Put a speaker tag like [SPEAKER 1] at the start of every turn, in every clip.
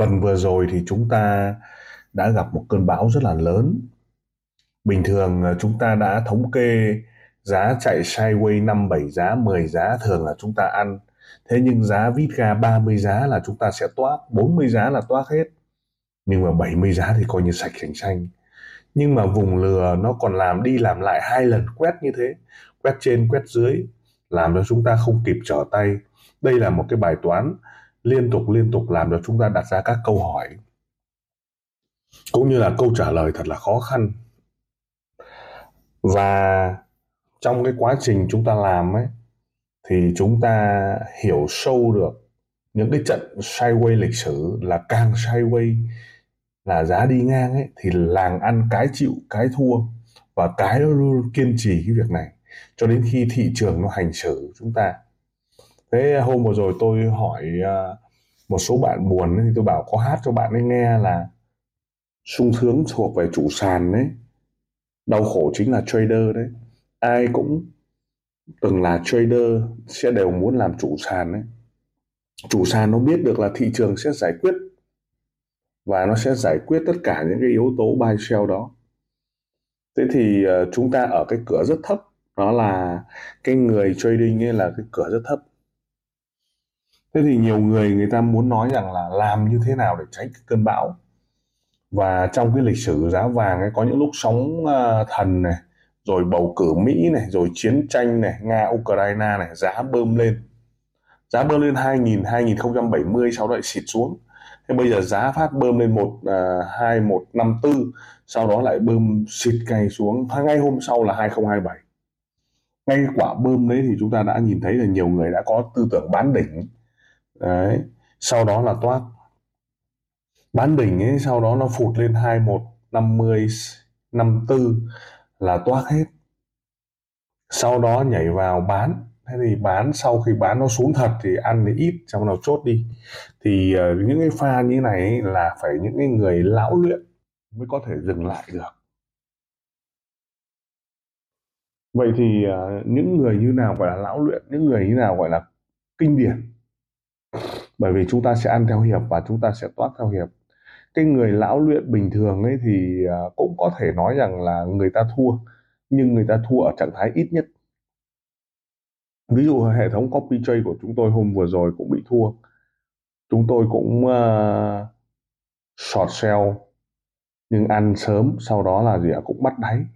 [SPEAKER 1] Tuần vừa rồi thì chúng ta đã gặp một cơn bão rất là lớn. Bình thường ờ, chúng ta đã thống kê giá chạy sideways 5 7 giá, 10 giá thường là chúng ta ăn. Thế nhưng giá vít ga 30 giá là chúng ta sẽ toát, 40 giá là toát hết. Nhưng mà 70 giá thì coi như sạch sành xanh. Nhưng mà vùng lừa nó còn làm đi làm lại hai lần quét như thế, quét trên quét dưới làm cho chúng ta không kịp trở tay. Đây là một cái bài toán liên tục liên tục làm cho chúng ta đặt ra các câu hỏi, cũng như là câu trả lời thật là khó khăn. Và trong cái quá trình chúng ta làm ấy, thì chúng ta hiểu sâu được những cái trận sideways lịch sử là càng sideways là giá đi ngang ấy, thì làng ăn cái chịu, cái thua và cái luôn kiên trì cái việc này. Cho đến khi thị trường nó hành xử, chúng ta thế à, hôm vừa rồi tôi hỏi uh, một số bạn buồn thì tôi bảo có hát cho bạn ấy nghe là sung sướng thuộc về chủ sàn đấy đau khổ chính là trader đấy. Ai cũng từng là trader sẽ đều muốn làm chủ sàn đấy chủ sàn nó biết được là thị trường sẽ giải quyết và nó sẽ giải quyết tất cả những cái yếu tố buy sell đó. Thế thì uh, chúng ta ở cái cửa rất thấp đó là cái người trading ấy là cái cửa rất thấp thế thì nhiều người người ta muốn nói rằng là làm như thế nào để tránh cái cơn bão. Và trong cái lịch sử giá vàng ấy có những lúc sóng uh, thần này rồi bầu cử Mỹ này rồi chiến tranh này Nga Ukraine này giá bơm lên. Giá bơm lên 2000 2070 sau đó lại xịt xuống. Thế bây giờ giá phát bơm lên một ờ, hai một năm tư sau đó lại bơm xịt cày xuống. Ngay hôm sau là 2027 ngay quả bơm đấy thì chúng ta đã nhìn thấy là nhiều người đã có tư tưởng bán đỉnh đấy. Sau đó là toát. Bán đỉnh ấy sau đó nó phụt lên 21 50 54 là toát hết. Sau đó nhảy vào bán. Thế thì bán sau khi bán nó xuống thật thì ăn thì ít trong nào chốt đi. Thì uh, những cái pha như này ấy là phải những cái người lão luyện mới có thể dừng lại được. Vậy thì uh, những người như nào gọi là lão luyện? Những người như nào gọi là kinh điển? Bởi vì chúng ta sẽ ăn theo hiệp và chúng ta sẽ toát theo hiệp. Cái người lão luyện bình thường ấy thì à, cũng có thể nói rằng là người ta thua nhưng người ta thua ở trạng thái ít nhất. Ví dụ hệ thống copy trade của chúng tôi hôm vừa rồi cũng bị thua. Chúng tôi cũng uh, short sell nhưng ăn sớm sau đó là gì ạ? Cũng bắt đáy.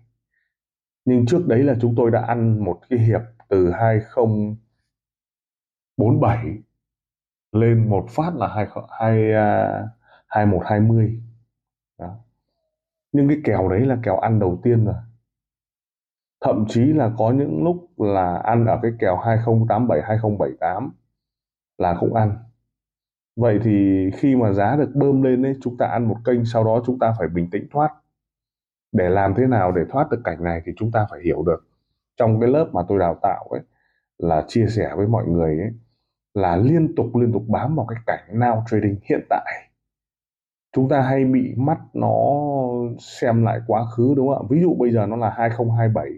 [SPEAKER 1] Nhưng trước đấy là chúng tôi đã ăn một cái hiệp từ 2047 lên một phát là hai hai à, hai một, hai mươi. Nhưng cái kèo đấy là kèo ăn đầu tiên rồi. Thậm chí là có những lúc là ăn ở cái kèo 2087 2078 là cũng ăn. Vậy thì khi mà giá được bơm lên ấy, chúng ta ăn một kênh, sau đó chúng ta phải bình tĩnh thoát. Để làm thế nào để thoát được cảnh này thì chúng ta phải hiểu được. Trong cái lớp mà tôi đào tạo ấy, là chia sẻ với mọi người ấy là liên tục liên tục bám vào cái cảnh now trading hiện tại. Chúng ta hay bị mắt nó xem lại quá khứ, đúng không ạ? Ví dụ bây giờ nó là 2027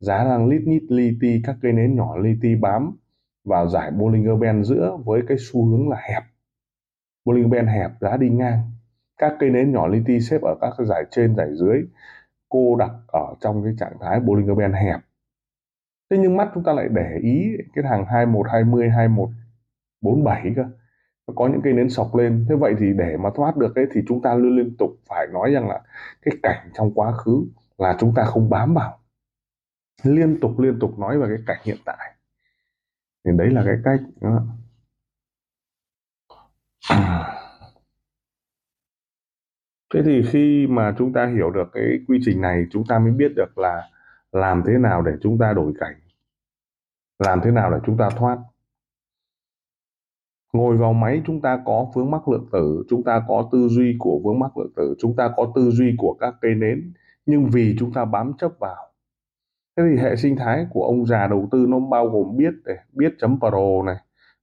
[SPEAKER 1] giá đang lít nhít, li ti, các cây nến nhỏ li ti bám vào giải Bollinger Band giữa với cái xu hướng là hẹp. Bollinger Band hẹp, giá đi ngang. Các cây nến nhỏ li ti xếp ở các cái giải trên, giải dưới, cô đặt ở trong cái trạng thái Bollinger Band hẹp. Thế nhưng mắt chúng ta lại để ý cái hàng 2120 21 47 cơ. Nó có những cây nến sọc lên. Thế vậy thì để mà thoát được ấy, thì chúng ta luôn liên tục phải nói rằng là cái cảnh trong quá khứ là chúng ta không bám vào. Liên tục liên tục nói về cái cảnh hiện tại. Thì đấy là cái cách, đó. thế thì khi mà chúng ta hiểu được cái quy trình này, chúng ta mới biết được là làm thế nào để chúng ta đổi cảnh. Làm thế nào để chúng ta thoát ngồi vào máy chúng ta có vướng mắc lượng tử, chúng ta có tư duy của vướng mắc lượng tử, chúng ta có tư duy của các cây nến, nhưng vì chúng ta bám chấp vào. Thế thì hệ sinh thái của ông già đầu tư nó bao gồm biết này biết pro này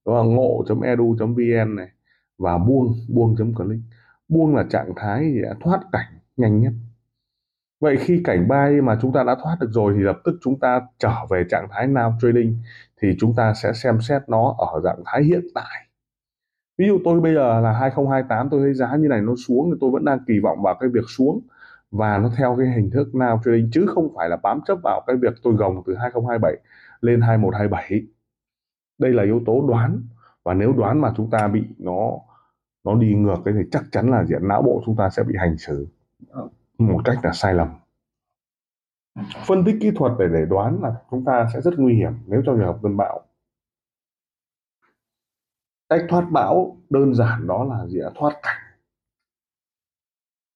[SPEAKER 1] đó là ngộ edu vn này, và buông buông click buông là trạng thái gì đã thoát cảnh nhanh nhất. Vậy khi cảnh bay mà chúng ta đã thoát được rồi thì lập tức chúng ta trở về trạng thái now trading, thì chúng ta sẽ xem xét nó ở trạng thái hiện tại ví dụ tôi bây giờ là 2028 tôi thấy giá như này nó xuống thì tôi vẫn đang kỳ vọng vào cái việc xuống. Và nó theo cái hình thức nào trading, chứ không phải là bám chấp vào cái việc tôi gồng từ 2027 lên 2127 đây là yếu tố đoán. Và nếu đoán mà chúng ta bị nó nó đi ngược cái thì chắc chắn là diện não bộ chúng ta sẽ bị hành xử một cách là sai lầm. Phân tích kỹ thuật để để đoán là chúng ta sẽ rất nguy hiểm. Nếu trong trường hợp cơn bão cách thoát bão đơn giản đó là gì ạ? Thoát cảnh.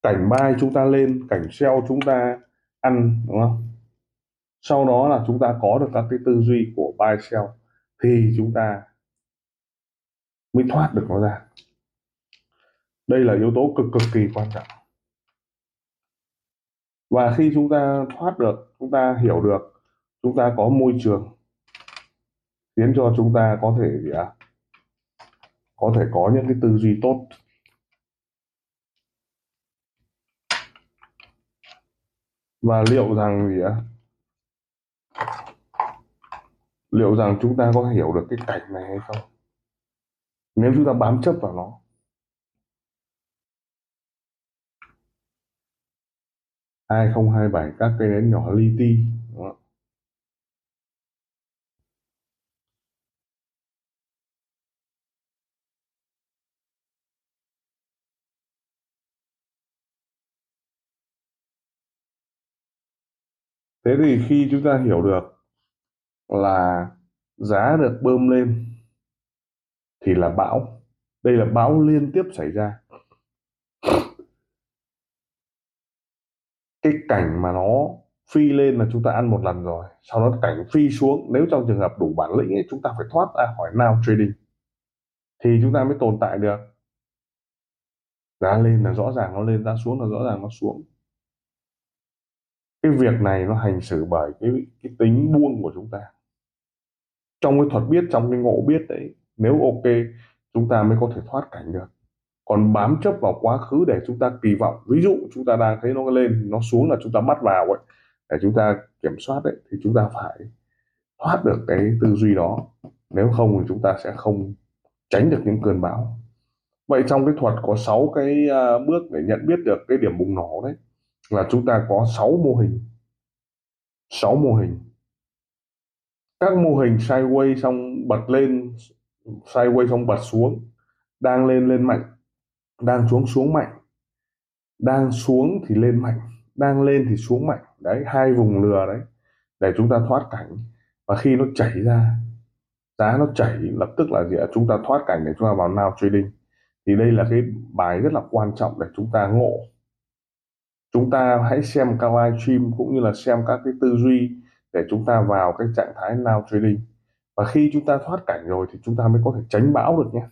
[SPEAKER 1] Cảnh bay chúng ta lên, cảnh treo chúng ta ăn, đúng không? Sau đó là chúng ta có được các cái tư duy của buy sell thì chúng ta mới thoát được nó ra. Đây là yếu tố cực cực kỳ quan trọng. Và khi chúng ta thoát được, chúng ta hiểu được, chúng ta có môi trường, khiến cho chúng ta có thể gì ạ? Có thể có những cái tư duy tốt. Và liệu rằng gì á liệu rằng chúng ta có hiểu được cái cảnh này hay không? Nếu chúng ta bám chấp vào nó. 2027 các cây nến nhỏ li ti đúng không? Thế thì khi chúng ta hiểu được là giá được bơm lên thì là bão. Đây là bão liên tiếp xảy ra. cái cảnh mà nó phi lên là chúng ta ăn một lần rồi sau đó cảnh phi xuống nếu trong trường hợp đủ bản lĩnh ấy, chúng ta phải thoát ra khỏi now trading thì chúng ta mới tồn tại được giá lên là rõ ràng nó lên giá xuống là rõ ràng nó xuống cái việc này nó hành xử bởi cái cái tính buông của chúng ta. Trong cái thuật biết, trong cái ngộ biết đấy, nếu ok, chúng ta mới có thể thoát cảnh được. Còn bám chấp vào quá khứ để chúng ta kỳ vọng, ví dụ chúng ta đang thấy nó lên, nó xuống là chúng ta bắt vào ấy, để chúng ta kiểm soát ấy, thì chúng ta phải thoát được cái tư duy đó. Nếu không thì chúng ta sẽ không tránh được những cơn bão. Vậy trong cái thuật có 6 cái à, bước để nhận biết được cái điểm bùng nổ đấy là chúng ta có 6 mô hình. 6 mô hình. Các mô hình sideways xong bật lên sideways xong bật xuống, đang lên lên mạnh. Đang xuống xuống mạnh. Đang xuống thì lên mạnh. Đang lên thì xuống mạnh. Đấy, hai vùng lừa đấy, để chúng ta thoát cảnh. Và khi nó chảy ra, giá nó chảy lập tức là gì ạ? Chúng ta thoát cảnh để chúng ta vào nào trading. Thì đây là cái bài rất là quan trọng để chúng ta ngộ chúng ta hãy xem các live stream cũng như là xem các cái tư duy để chúng ta vào cái trạng thái now trading và khi chúng ta thoát cảnh rồi thì chúng ta mới có thể tránh bão được nhé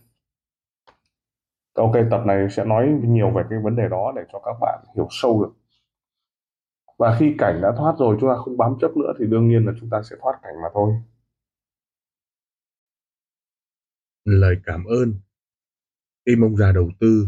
[SPEAKER 1] Ok, tập này sẽ nói nhiều về cái vấn đề đó để cho các bạn hiểu sâu được. Và khi cảnh đã thoát rồi chúng ta không bám chấp nữa thì đương nhiên là chúng ta sẽ thoát cảnh mà thôi.
[SPEAKER 2] Lời cảm ơn. tim ông già đầu tư